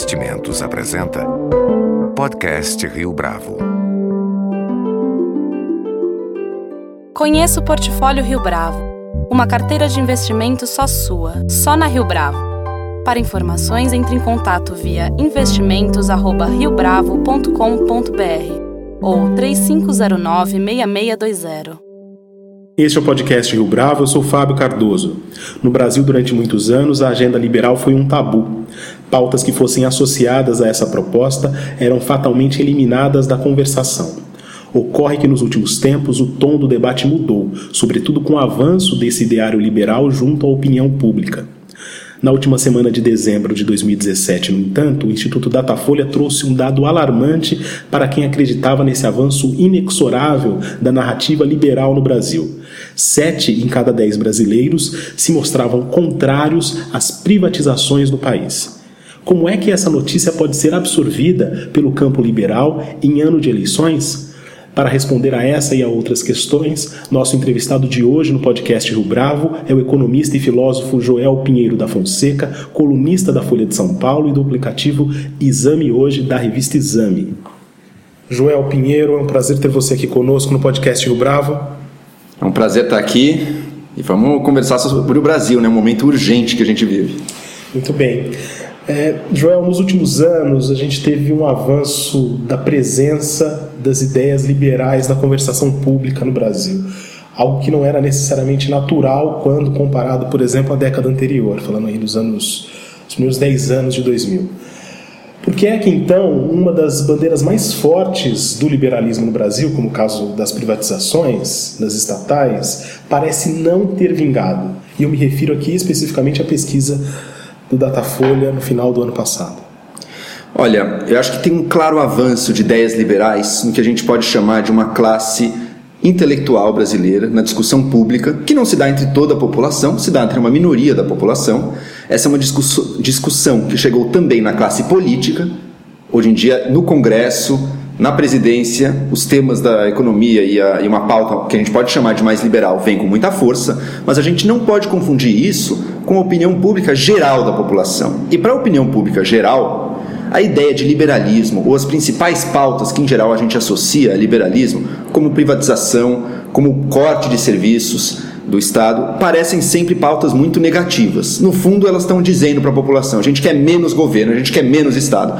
Investimentos apresenta Podcast Rio Bravo. Conheça o Portfólio Rio Bravo, uma carteira de investimentos só sua, só na Rio Bravo. Para informações, entre em contato via investimentos@riobravo.com.br ou 3509-6620. Este é o podcast Rio Bravo, eu sou Fábio Cardoso. No Brasil, durante muitos anos, a agenda liberal foi um tabu. Pautas que fossem associadas a essa proposta eram fatalmente eliminadas da conversação. Ocorre que nos últimos tempos o tom do debate mudou, sobretudo com o avanço desse ideário liberal junto à opinião pública. Na última semana de dezembro de 2017, no entanto, o Instituto Datafolha trouxe um dado alarmante para quem acreditava nesse avanço inexorável da narrativa liberal no Brasil. Sete em cada dez brasileiros se mostravam contrários às privatizações no país. Como é que essa notícia pode ser absorvida pelo campo liberal em ano de eleições? Para responder a essa e a outras questões, nosso entrevistado de hoje no podcast Rio Bravo é o economista e filósofo Joel Pinheiro da Fonseca, colunista da Folha de São Paulo e do aplicativo Exame Hoje da revista Exame. Joel Pinheiro, é um prazer ter você aqui conosco no podcast Rio Bravo. É um prazer estar aqui e vamos conversar sobre o Brasil, né? um momento urgente que a gente vive. Muito bem. É, Joel, nos últimos anos a gente teve um avanço da presença das ideias liberais na conversação pública no Brasil. Algo que não era necessariamente natural quando comparado, por exemplo, à década anterior, falando aí dos anos, os primeiros 10 anos de 2000. Por que é que então uma das bandeiras mais fortes do liberalismo no Brasil, como o caso das privatizações, das estatais, parece não ter vingado? E eu me refiro aqui especificamente à pesquisa do Datafolha no final do ano passado? Olha, eu acho que tem um claro avanço de ideias liberais no que a gente pode chamar de uma classe intelectual brasileira na discussão pública, que não se dá entre toda a população, se dá entre uma minoria da população. Essa é uma discussão que chegou também na classe política, hoje em dia no Congresso, na presidência, os temas da economia e, a, e, uma pauta que a gente pode chamar de mais liberal vem com muita força, mas a gente não pode confundir isso com a opinião pública geral da população. E para a opinião pública geral, a ideia de liberalismo, ou as principais pautas que em geral a gente associa a liberalismo, como privatização, como corte de serviços do Estado, parecem sempre pautas muito negativas. No fundo, elas estão dizendo para a população: a gente quer menos governo, a gente quer menos Estado.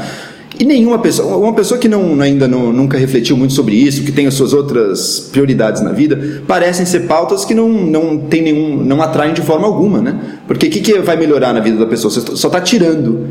E nenhuma pessoa, uma pessoa que não, ainda não, nunca refletiu muito sobre isso, que tem as suas outras prioridades na vida, parecem ser pautas que não, não tem nenhum, não atraem de forma alguma, né? Porque o que, que vai melhorar na vida da pessoa? Você só está tirando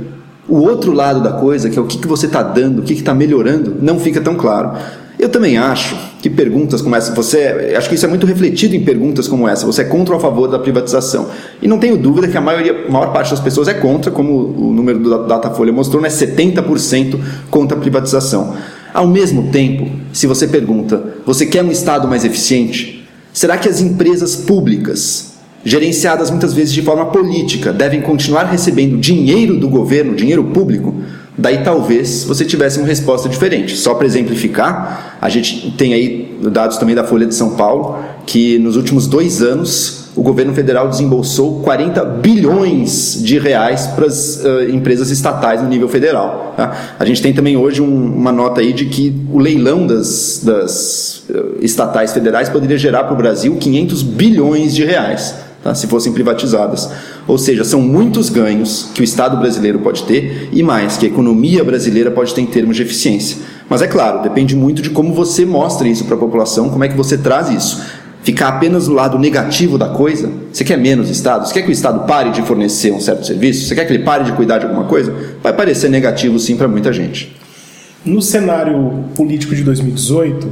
o outro lado da coisa, que é o que, que você está dando, o que está melhorando, não fica tão claro. Eu também acho que perguntas como essa, você, acho que isso é muito refletido em perguntas como essa, você é contra ou a favor da privatização. E não tenho dúvida que a maioria, a maior parte das pessoas é contra, como o número do Datafolha mostrou, né, 70% contra a privatização. Ao mesmo tempo, se você pergunta, você quer um Estado mais eficiente? Será que as empresas públicas, gerenciadas muitas vezes de forma política, devem continuar recebendo dinheiro do governo, dinheiro público? Daí talvez você tivesse uma resposta diferente. Só para exemplificar, a gente tem aí dados também da Folha de São Paulo que nos últimos dois anos o governo federal desembolsou 40 bilhões de reais para as uh, empresas estatais no nível federal. Tá? A gente tem também hoje um, uma nota aí de que o leilão das, das uh, estatais federais poderia gerar para o Brasil 500 bilhões de reais tá? se fossem privatizadas. Ou seja, são muitos ganhos que o Estado brasileiro pode ter e mais que a economia brasileira pode ter em termos de eficiência. Mas é claro, depende muito de como você mostra isso para a população, como é que você traz isso. Ficar apenas do lado negativo da coisa, você quer menos Estado? Você quer que o Estado pare de fornecer um certo serviço? Você quer que ele pare de cuidar de alguma coisa? Vai parecer negativo sim para muita gente. No cenário político de 2018,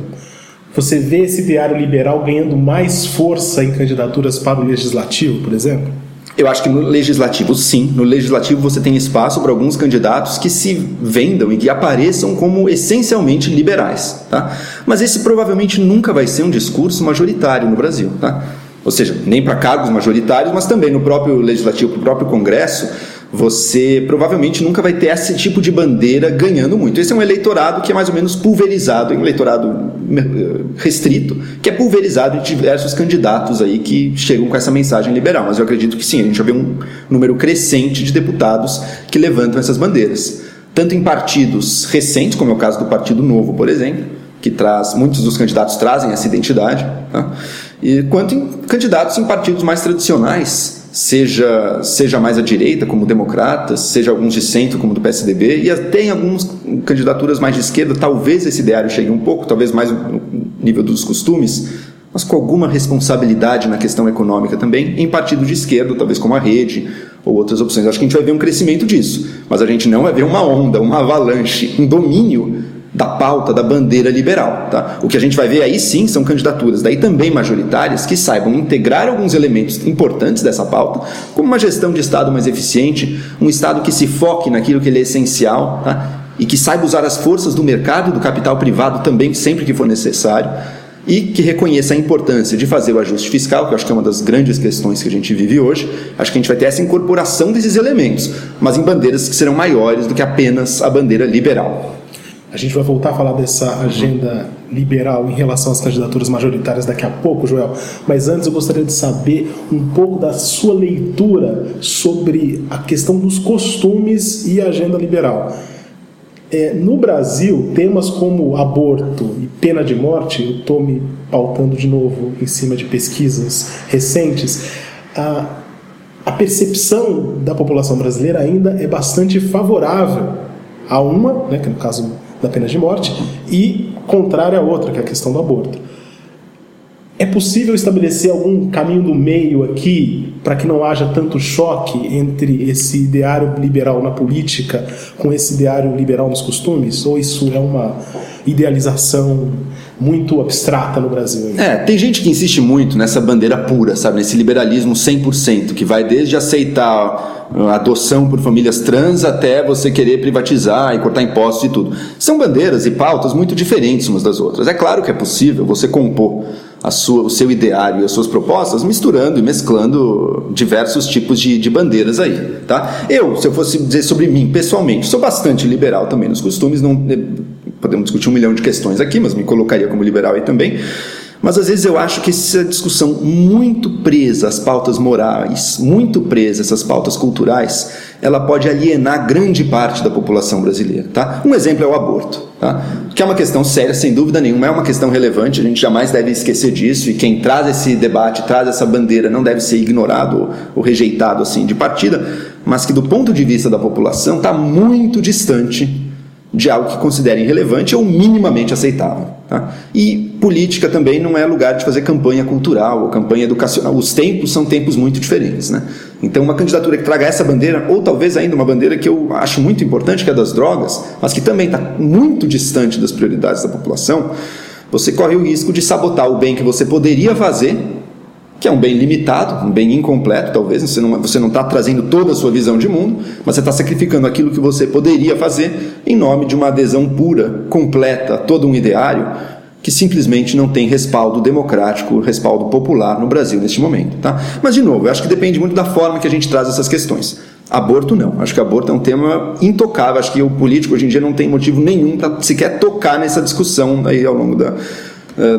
você vê esse ideário liberal ganhando mais força em candidaturas para o legislativo, por exemplo? Eu acho que no legislativo, sim. No legislativo você tem espaço para alguns candidatos que se vendam e que apareçam como essencialmente liberais. Tá? Mas esse provavelmente nunca vai ser um discurso majoritário no Brasil. Tá? Ou seja, nem para cargos majoritários, mas também no próprio legislativo, no próprio Congresso você provavelmente nunca vai ter esse tipo de bandeira ganhando muito. Esse é um eleitorado que é mais ou menos pulverizado, um eleitorado eh, restrito, que é pulverizado em diversos candidatos aí que chegam com essa mensagem liberal. Mas eu acredito que sim, a gente vai ver um número crescente de deputados que levantam essas bandeiras. tanto em partidos recentes, como é o caso do Partido Novo, por exemplo, que traz muitos dos candidatos trazem essa identidade, tá? e quanto em candidatos em partidos mais tradicionais, seja, seja mais à direita, como democratas, seja alguns de centro, como do PSDB, e até em algumas candidaturas mais de esquerda, talvez esse ideário chegue um pouco, talvez mais no nível dos costumes, mas com alguma responsabilidade na questão econômica também, em partido de esquerda, talvez como a Rede ou outras opções. Acho que a gente vai ver um crescimento disso, mas a gente não vai ver uma onda, uma avalanche, um domínio da pauta da bandeira liberal. Tá? O que a gente vai ver aí sim são candidaturas, daí também majoritárias, que saibam integrar alguns elementos importantes dessa pauta, como uma gestão de Estado mais eficiente, um Estado que se foque naquilo que ele é essencial tá? e que saiba usar as forças do mercado e do capital privado também, sempre que for necessário e que reconheça a importância de fazer o ajuste fiscal, que eu acho que é uma das grandes questões que a gente vive hoje. Acho que a gente vai ter essa incorporação desses elementos, mas em bandeiras que serão maiores do que apenas a bandeira liberal. A gente vai voltar a falar dessa agenda liberal em relação às candidaturas majoritárias daqui a pouco, Joel. Mas antes eu gostaria de saber um pouco da sua leitura sobre a questão dos costumes e a agenda liberal. É, no Brasil, temas como aborto e pena de morte, eu estou me pautando de novo em cima de pesquisas recentes, a, a percepção da população brasileira ainda é bastante favorável a uma, né, que no caso da pena de morte, e contrária à outra, que é a questão do aborto. É possível estabelecer algum caminho do meio aqui para que não haja tanto choque entre esse ideário liberal na política com esse ideário liberal nos costumes? Ou isso é uma idealização muito abstrata no Brasil? É, tem gente que insiste muito nessa bandeira pura, sabe? Nesse liberalismo 100%, que vai desde aceitar adoção por famílias trans até você querer privatizar e cortar impostos e tudo. São bandeiras e pautas muito diferentes umas das outras. É claro que é possível você compor sua, o seu ideário e as suas propostas misturando e mesclando diversos tipos de, de bandeiras aí, tá? Eu, se eu fosse dizer sobre mim pessoalmente, sou bastante liberal também nos costumes, não eh, podemos discutir um milhão de questões aqui, mas me colocaria como liberal aí também. Mas às vezes eu acho que essa discussão muito presa às pautas morais, muito presa essas pautas culturais, ela pode alienar grande parte da população brasileira. Tá? Um exemplo é o aborto, tá? que é uma questão séria, sem dúvida nenhuma, é uma questão relevante, a gente jamais deve esquecer disso, e quem traz esse debate, traz essa bandeira, não deve ser ignorado ou rejeitado assim de partida, mas que do ponto de vista da população está muito distante de algo que considerem relevante ou minimamente aceitável. Tá? E política também não é lugar de fazer campanha cultural ou campanha educacional. Os tempos são tempos muito diferentes. Né? Então, uma candidatura que traga essa bandeira, ou talvez ainda uma bandeira que eu acho muito importante, que é das drogas, mas que também está muito distante das prioridades da população, você corre o risco de sabotar o bem que você poderia fazer que é um bem limitado, um bem incompleto, talvez, você não você não está trazendo toda a sua visão de mundo, mas você está sacrificando aquilo que você poderia fazer em nome de uma adesão pura, completa, todo um ideário que simplesmente não tem respaldo democrático, respaldo popular no Brasil neste momento, tá? Mas de novo, eu acho que depende muito da forma que a gente traz essas questões. Aborto não, acho que aborto é um tema intocável, acho que o político hoje em dia não tem motivo nenhum para sequer tocar nessa discussão aí ao longo da,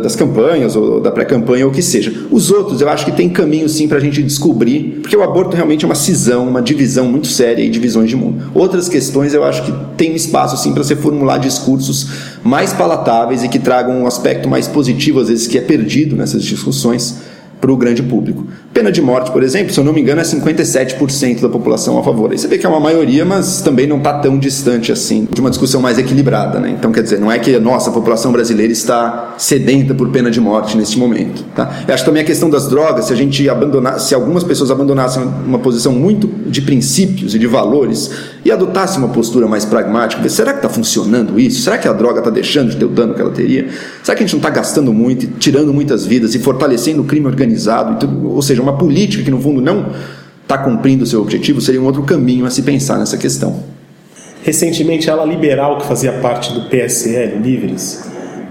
das campanhas ou da pré-campanha ou o que seja. Os outros, eu acho que tem caminho sim para a gente descobrir, porque o aborto realmente é uma cisão, uma divisão muito séria e divisões de mundo. Outras questões eu acho que tem espaço sim para você formular discursos mais palatáveis e que tragam um aspecto mais positivo, às vezes, que é perdido nessas discussões para o grande público. Pena de morte, por exemplo, se eu não me engano, é 57% da população a favor. Aí você vê que é uma maioria, mas também não está tão distante assim de uma discussão mais equilibrada. Né? Então, quer dizer, não é que nossa, a população brasileira está sedenta por pena de morte neste momento. Tá? Eu acho também a questão das drogas, se a gente abandonar, se algumas pessoas abandonassem uma posição muito de princípios e de valores e adotassem uma postura mais pragmática, será que está funcionando isso? Será que a droga está deixando de ter o dano que ela teria? Será que a gente não está gastando muito, tirando muitas vidas e fortalecendo o crime organizado? Tudo, ou seja, uma política que no fundo não está cumprindo o seu objetivo, seria um outro caminho a se pensar nessa questão. Recentemente, a ala liberal, que fazia parte do PSL, Livres,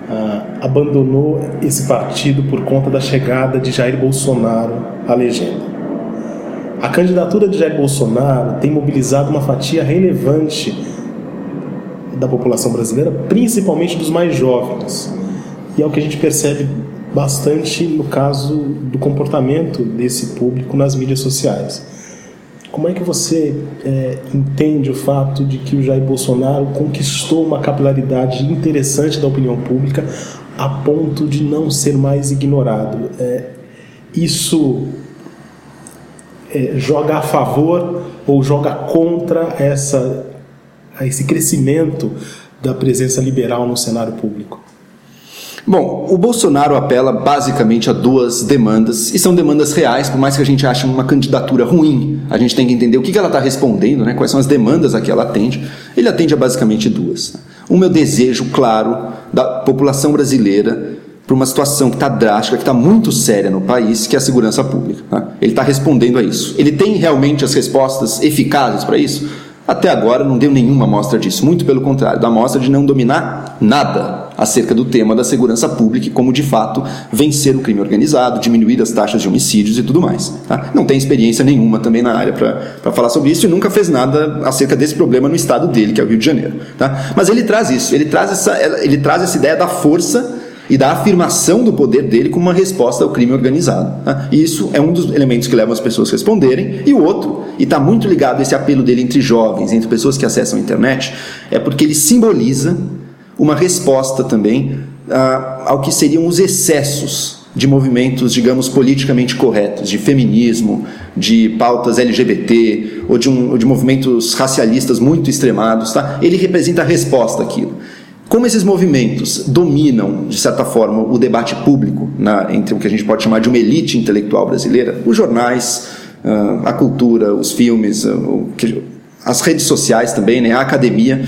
uh, abandonou esse partido por conta da chegada de Jair Bolsonaro à legenda. A candidatura de Jair Bolsonaro tem mobilizado uma fatia relevante da população brasileira, principalmente dos mais jovens. E é o que a gente percebe bastante no caso do comportamento desse público nas mídias sociais. como é que você é, entende o fato de que o Jair Bolsonaro conquistou uma capilaridade interessante da opinião pública a ponto de não ser mais ignorado? É, isso é, joga a favor ou joga contra essa, esse crescimento da presença liberal no cenário público? Bom, o Bolsonaro apela basicamente a duas demandas, e são demandas reais, por mais que a gente ache uma candidatura ruim, a gente tem que entender o que ela está respondendo, né? quais são as demandas a que ela atende. Ele atende a basicamente duas. O desejo claro da população brasileira para uma situação que está drástica, que está muito séria no país, que é a segurança pública. Tá? Ele está respondendo a isso. Ele tem realmente as respostas eficazes para isso? Até agora não deu nenhuma amostra disso, muito pelo contrário, da amostra de não dominar nada acerca do tema da segurança pública e como de fato vencer o crime organizado, diminuir as taxas de homicídios e tudo mais. Tá? Não tem experiência nenhuma também na área para falar sobre isso e nunca fez nada acerca desse problema no estado dele, que é o Rio de Janeiro. Tá? Mas ele traz isso, ele traz essa, ele traz essa ideia da força e da afirmação do poder dele como uma resposta ao crime organizado. Tá? E isso é um dos elementos que levam as pessoas a responderem. E o outro, e está muito ligado a esse apelo dele entre jovens, entre pessoas que acessam a internet, é porque ele simboliza uma resposta também ah, ao que seriam os excessos de movimentos, digamos, politicamente corretos, de feminismo, de pautas LGBT ou de, um, ou de movimentos racialistas muito extremados. Tá? Ele representa a resposta àquilo. Como esses movimentos dominam, de certa forma, o debate público na, entre o que a gente pode chamar de uma elite intelectual brasileira, os jornais, ah, a cultura, os filmes, ah, as redes sociais também, né, a academia,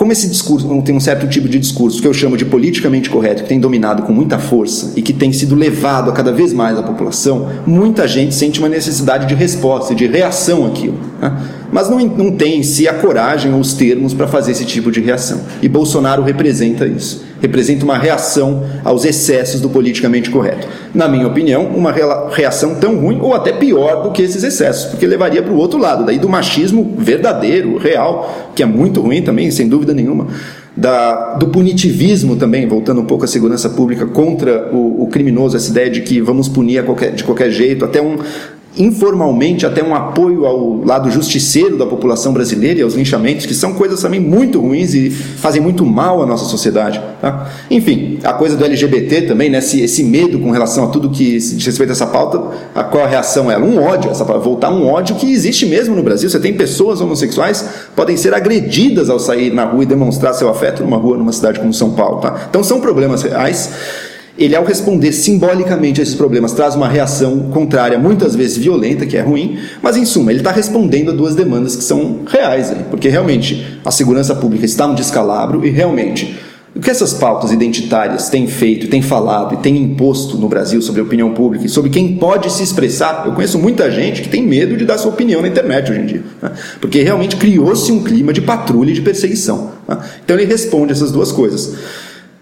como esse discurso tem um certo tipo de discurso que eu chamo de politicamente correto, que tem dominado com muita força e que tem sido levado a cada vez mais à população, muita gente sente uma necessidade de resposta, de reação àquilo. Né? Mas não, não tem em si a coragem ou os termos para fazer esse tipo de reação. E Bolsonaro representa isso. Representa uma reação aos excessos do politicamente correto. Na minha opinião, uma reação tão ruim ou até pior do que esses excessos, porque levaria para o outro lado, daí do machismo verdadeiro, real, que é muito ruim também, sem dúvida nenhuma. Da, do punitivismo também, voltando um pouco à segurança pública contra o, o, criminoso, essa ideia de que vamos punir qualquer, de qualquer jeito, até um, informalmente até um apoio ao lado justiceiro da população brasileira e aos linchamentos, que são coisas também muito ruins e fazem muito mal à nossa sociedade. Tá? Enfim, a coisa do LGBT também, né? esse, esse medo com relação a tudo que diz respeito a essa pauta, a qual a reação é um ódio, essa voltar um ódio que existe mesmo no Brasil. Você tem pessoas homossexuais podem ser agredidas ao sair na rua e demonstrar seu afeto numa rua, numa cidade como São Paulo. Tá? Então são problemas reais ele, ao responder simbolicamente a esses problemas, traz uma reação contrária, muitas vezes violenta, que é ruim, mas em suma, ele está respondendo a duas demandas que são reais, aí, porque realmente a segurança pública está no descalabro e realmente o que essas pautas identitárias têm feito, têm falado e têm imposto no Brasil sobre a opinião pública e sobre quem pode se expressar? Eu conheço muita gente que tem medo de dar sua opinião na internet hoje em dia, né? porque realmente criou-se um clima de patrulha e de perseguição. Né? Então ele responde essas duas coisas.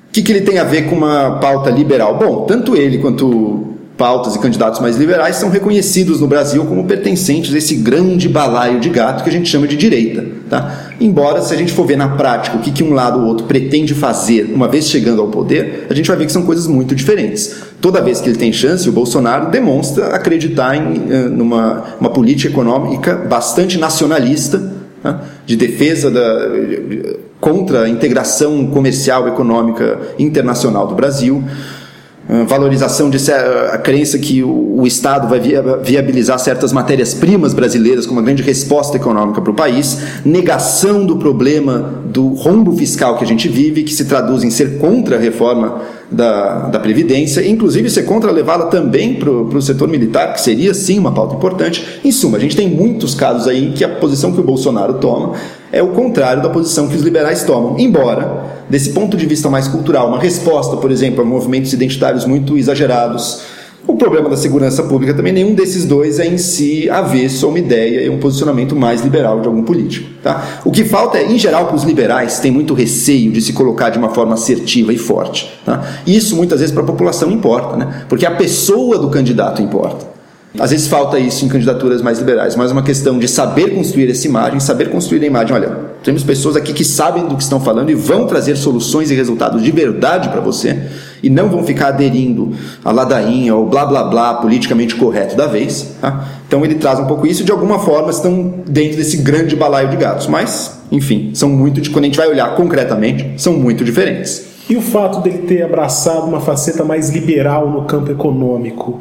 O que, que ele tem a ver com uma pauta liberal? Bom, tanto ele quanto pautas e candidatos mais liberais são reconhecidos no Brasil como pertencentes a esse grande balaio de gato que a gente chama de direita. Tá? Embora, se a gente for ver na prática o que, que um lado ou outro pretende fazer uma vez chegando ao poder, a gente vai ver que são coisas muito diferentes. Toda vez que ele tem chance, o Bolsonaro demonstra acreditar em eh, numa uma política econômica bastante nacionalista, tá? de defesa da contra a integração comercial econômica internacional do Brasil, valorização de a crença que o, Estado vai viabilizar certas matérias-primas brasileiras como uma grande resposta econômica para o país, negação do problema do rombo fiscal que a gente vive, que se traduz em ser contra a reforma da, da Previdência, inclusive ser contra levá-la também para o setor militar, que seria sim uma pauta importante. Em suma, a gente tem muitos casos aí que a posição que o Bolsonaro toma é o contrário da posição que os liberais tomam. Embora, desse ponto de vista mais cultural, uma resposta, por exemplo, a movimentos identitários muito exagerados, o problema da segurança pública também, nenhum desses dois é em si avesso a uma ideia e um posicionamento mais liberal de algum político. Tá? O que falta é, em geral, para os liberais, tem muito receio de se colocar de uma forma assertiva e forte. Tá? Isso muitas vezes para a população importa, né? porque a pessoa do candidato importa. Às vezes falta isso em candidaturas mais liberais, mas é uma questão de saber construir essa imagem, saber construir a imagem. Olha, temos pessoas aqui que sabem do que estão falando e vão trazer soluções e resultados de verdade para você. E não vão ficar aderindo à ladainha ou blá blá blá politicamente correto da vez. Tá? Então ele traz um pouco isso e de alguma forma estão dentro desse grande balaio de gatos. Mas, enfim, são muito, quando a gente vai olhar concretamente, são muito diferentes. E o fato dele ter abraçado uma faceta mais liberal no campo econômico,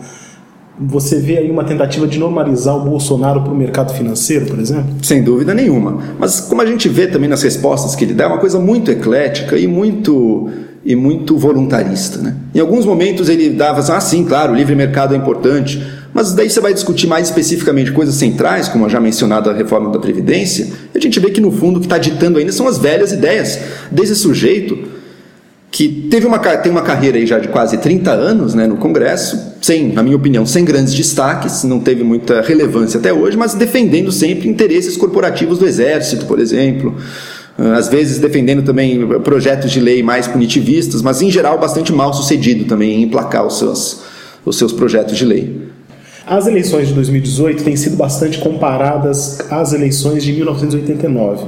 você vê aí uma tentativa de normalizar o Bolsonaro para o mercado financeiro, por exemplo? Sem dúvida nenhuma. Mas como a gente vê também nas respostas que ele dá, é uma coisa muito eclética e muito e muito voluntarista. Né? Em alguns momentos ele dava ah, sim, claro, o livre mercado é importante, mas daí você vai discutir mais especificamente coisas centrais, como já mencionada a reforma da Previdência, e a gente vê que no fundo o que está ditando ainda são as velhas ideias desse sujeito que teve uma, tem uma carreira já de quase 30 anos né, no Congresso, sem, na minha opinião, sem grandes destaques, não teve muita relevância até hoje, mas defendendo sempre interesses corporativos do Exército, por exemplo, às vezes defendendo também projetos de lei mais punitivistas, mas em geral bastante mal sucedido também em emplacar os seus, os seus projetos de lei. As eleições de 2018 têm sido bastante comparadas às eleições de 1989.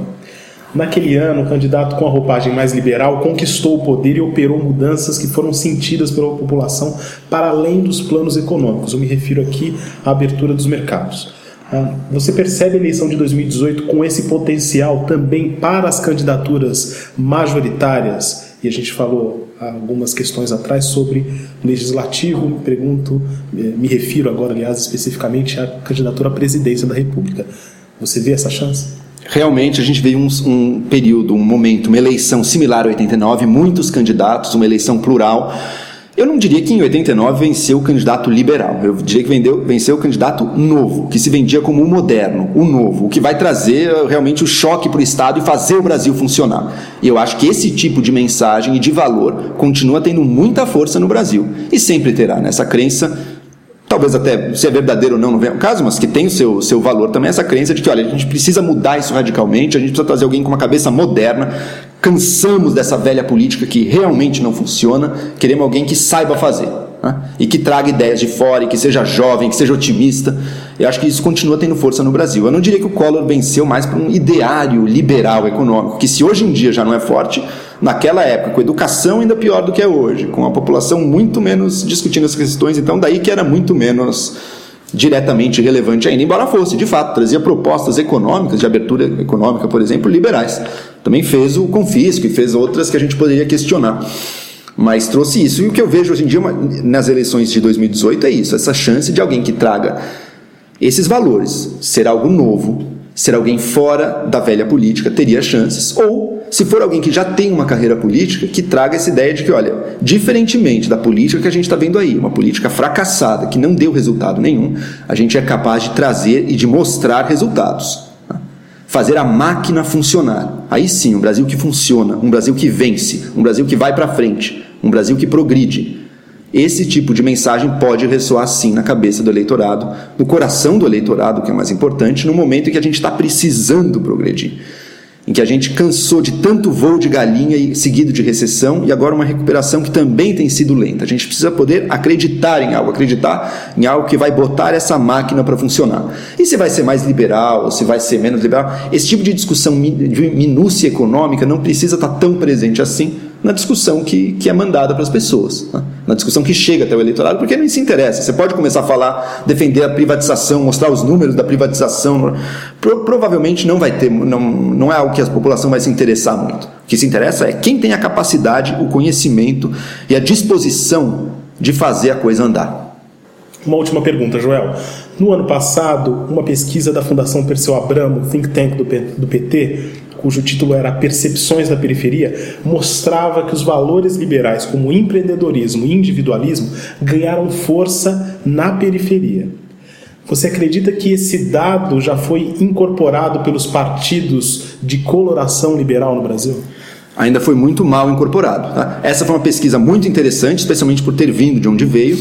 Naquele ano, o candidato com a roupagem mais liberal conquistou o poder e operou mudanças que foram sentidas pela população para além dos planos econômicos. Eu me refiro aqui à abertura dos mercados. Ah, você percebe a eleição de 2018 com esse potencial também para as candidaturas majoritárias? E a gente falou algumas questões atrás sobre legislativo, me pergunto, eh, me refiro agora, aliás, especificamente à candidatura à presidência da República. Você vê essa chance? realmente a gente veio um, um, período, um momento, uma eleição similar a 89, muitos candidatos, uma eleição plural. Eu não diria que em 89 venceu o candidato liberal, eu diria que vendeu, venceu o candidato novo, que se vendia como o moderno, o novo, o que vai trazer eh, realmente o choque para o Estado e fazer o Brasil funcionar. E eu acho que esse tipo de mensagem e de valor continua tendo muita força no Brasil. E sempre terá nessa crença. Talvez até se é verdadeiro ou não, não vem ao caso, mas que tem o seu, seu valor também, essa crença de que, olha, a gente precisa mudar isso radicalmente, a gente precisa trazer alguém com uma cabeça moderna, cansamos dessa velha política que realmente não funciona, queremos alguém que saiba fazer. Né? E que traga ideias de fora, e que seja jovem, que seja otimista. Eu acho que isso continua tendo força no Brasil. Eu não diria que o Collor venceu mais por um ideário liberal econômico, que se hoje em dia já não é forte, naquela época, com educação ainda pior do que é hoje, com a população muito menos discutindo as questões, então daí que era muito menos diretamente relevante ainda, embora fosse, de fato, trazia propostas econômicas, de abertura econômica, por exemplo, liberais. Também fez o confisco e fez outras que a gente poderia questionar. Mas trouxe isso. E o que eu vejo hoje em dia nas eleições de 2018 é isso: essa chance de alguém que traga esses valores, ser algo novo, ser alguém fora da velha política, teria chances. Ou, se for alguém que já tem uma carreira política, que traga essa ideia de que, olha, diferentemente da política que a gente está vendo aí, uma política fracassada, que não deu resultado nenhum, a gente é capaz de trazer e de mostrar resultados. Fazer a máquina funcionar. Aí sim, um Brasil que funciona, um Brasil que vence, um Brasil que vai para frente, um Brasil que progride. Esse tipo de mensagem pode ressoar sim na cabeça do eleitorado, no coração do eleitorado, que é mais importante, no momento em que a gente está precisando progredir. Em que a gente cansou de tanto voo de galinha e seguido de recessão e agora uma recuperação que também tem sido lenta. A gente precisa poder acreditar em algo, acreditar em algo que vai botar essa máquina para funcionar. E se vai ser mais liberal ou se vai ser menos liberal, esse tipo de discussão de minúcia econômica não precisa estar tá tão presente assim na discussão que, que é mandada para as pessoas, né? na discussão que chega até o eleitorado, porque não se interessa. Você pode começar a falar, defender a privatização, mostrar os números da privatização, pro, provavelmente não vai ter, não, não é algo que a população vai se interessar muito. O que se interessa é quem tem a capacidade, o conhecimento e a disposição de fazer a coisa andar. Uma última pergunta, Joel. No ano passado, uma pesquisa da Fundação Perseu Abramo, think tank do PT, cujo título era Percepções da Periferia, mostrava que os valores liberais, como empreendedorismo e individualismo, ganharam força na periferia. Você acredita que esse dado já foi incorporado pelos partidos de coloração liberal no Brasil? Ainda foi muito mal incorporado. Tá? Essa foi uma pesquisa muito interessante, especialmente por ter vindo de onde veio,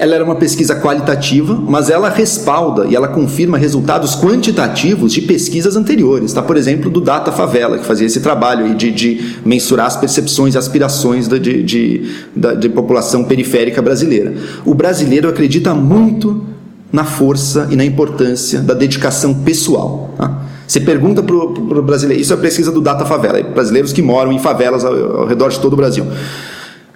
ela era uma pesquisa qualitativa, mas ela respalda e ela confirma resultados quantitativos de pesquisas anteriores, tá? Por exemplo, do Data Favela, que fazia esse trabalho de, de mensurar as percepções e aspirações da, de, de, da, de população periférica brasileira. O brasileiro acredita muito na força e na importância da dedicação pessoal. Tá? Você pergunta para o brasileiro, isso é pesquisa do Data Favela, brasileiros que moram em favelas ao, ao redor de todo o Brasil.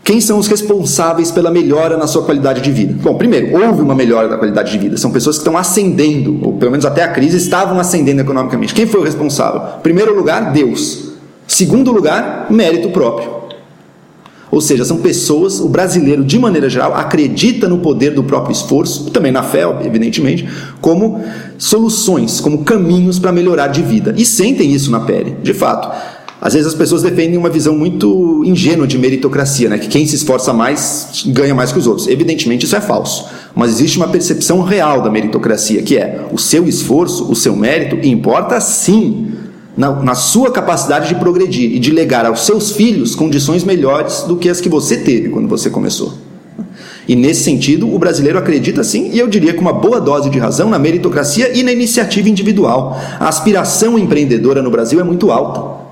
Quem são os responsáveis pela melhora na sua qualidade de vida? Bom, primeiro, houve uma melhora da qualidade de vida. São pessoas que estão ascendendo, ou pelo menos até a crise estavam ascendendo economicamente. Quem foi o responsável? Primeiro lugar, Deus. Segundo lugar, mérito próprio. Ou seja, são pessoas, o brasileiro, de maneira geral, acredita no poder do próprio esforço, também na fé, evidentemente, como soluções, como caminhos para melhorar de vida. E sentem isso na pele, de fato. Às vezes as pessoas defendem uma visão muito ingênua de meritocracia, né? que quem se esforça mais ganha mais que os outros. Evidentemente isso é falso, mas existe uma percepção real da meritocracia, que é o seu esforço, o seu mérito importa sim na, na sua capacidade de progredir e de legar aos seus filhos condições melhores do que as que você teve quando você começou. E nesse sentido, o brasileiro acredita sim, e eu diria com uma boa dose de razão, na meritocracia e na iniciativa individual. A aspiração empreendedora no Brasil é muito alta.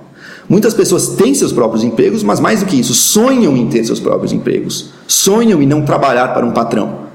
Muitas pessoas têm seus próprios empregos, mas mais do que isso, sonham em ter seus próprios empregos. Sonham em não trabalhar para um patrão.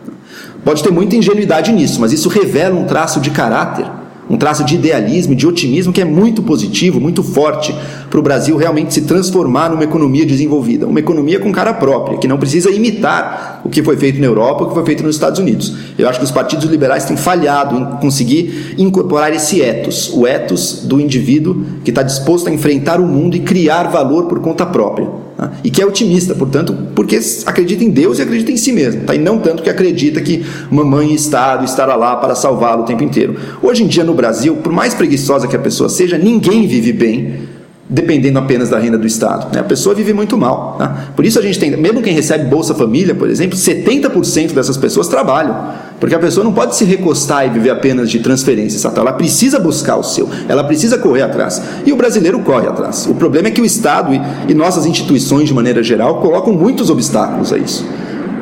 Pode ter muita ingenuidade nisso, mas isso revela um traço de caráter um traço de idealismo, de otimismo que é muito positivo, muito forte para o Brasil realmente se transformar numa economia desenvolvida, uma economia com cara própria, que não precisa imitar o que foi feito na Europa, o que foi feito nos Estados Unidos. Eu acho que os partidos liberais têm falhado em conseguir incorporar esse ethos, o ethos do indivíduo que está disposto a enfrentar o mundo e criar valor por conta própria. Tá? E que é otimista, portanto, porque acredita em Deus e acredita em si mesmo, tá? e não tanto que acredita que mamãe e Estado estará lá para salvá-lo o tempo inteiro. Hoje em dia no Brasil, por mais preguiçosa que a pessoa seja, ninguém vive bem dependendo apenas da renda do Estado. Né? A pessoa vive muito mal. Tá? Por isso a gente tem, mesmo quem recebe Bolsa Família, por exemplo, 70% dessas pessoas trabalham. Porque a pessoa não pode se recostar e viver apenas de transferências, tá? ela precisa buscar o seu, ela precisa correr atrás. E o brasileiro corre atrás. O problema é que o Estado e, e nossas instituições, de maneira geral, colocam muitos obstáculos a isso.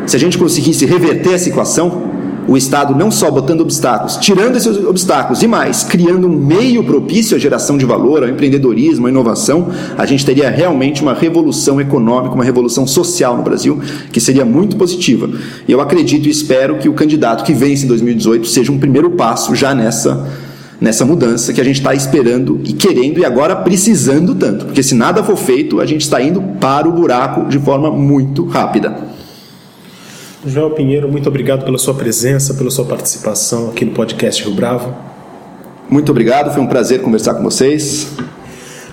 Se a gente conseguisse reverter essa equação, o Estado não só botando obstáculos, tirando esses obstáculos e mais, criando um meio propício à geração de valor, ao empreendedorismo, à inovação, a gente teria realmente uma revolução econômica, uma revolução social no Brasil, que seria muito positiva. E eu acredito e espero que o candidato que vence em 2018 seja um primeiro passo já nessa nessa mudança que a gente está esperando e querendo e agora precisando tanto, porque se nada for feito, a gente está indo para o buraco de forma muito rápida. Joel Pinheiro, muito obrigado pela sua presença, pela sua participação aqui no podcast Rio Bravo. Muito obrigado, foi um prazer conversar com vocês.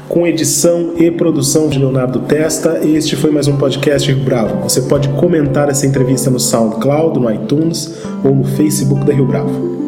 Com edição e produção de Leonardo Testa, este foi mais um podcast Rio Bravo. Você pode comentar essa entrevista no SoundCloud, no iTunes ou no Facebook da Rio Bravo.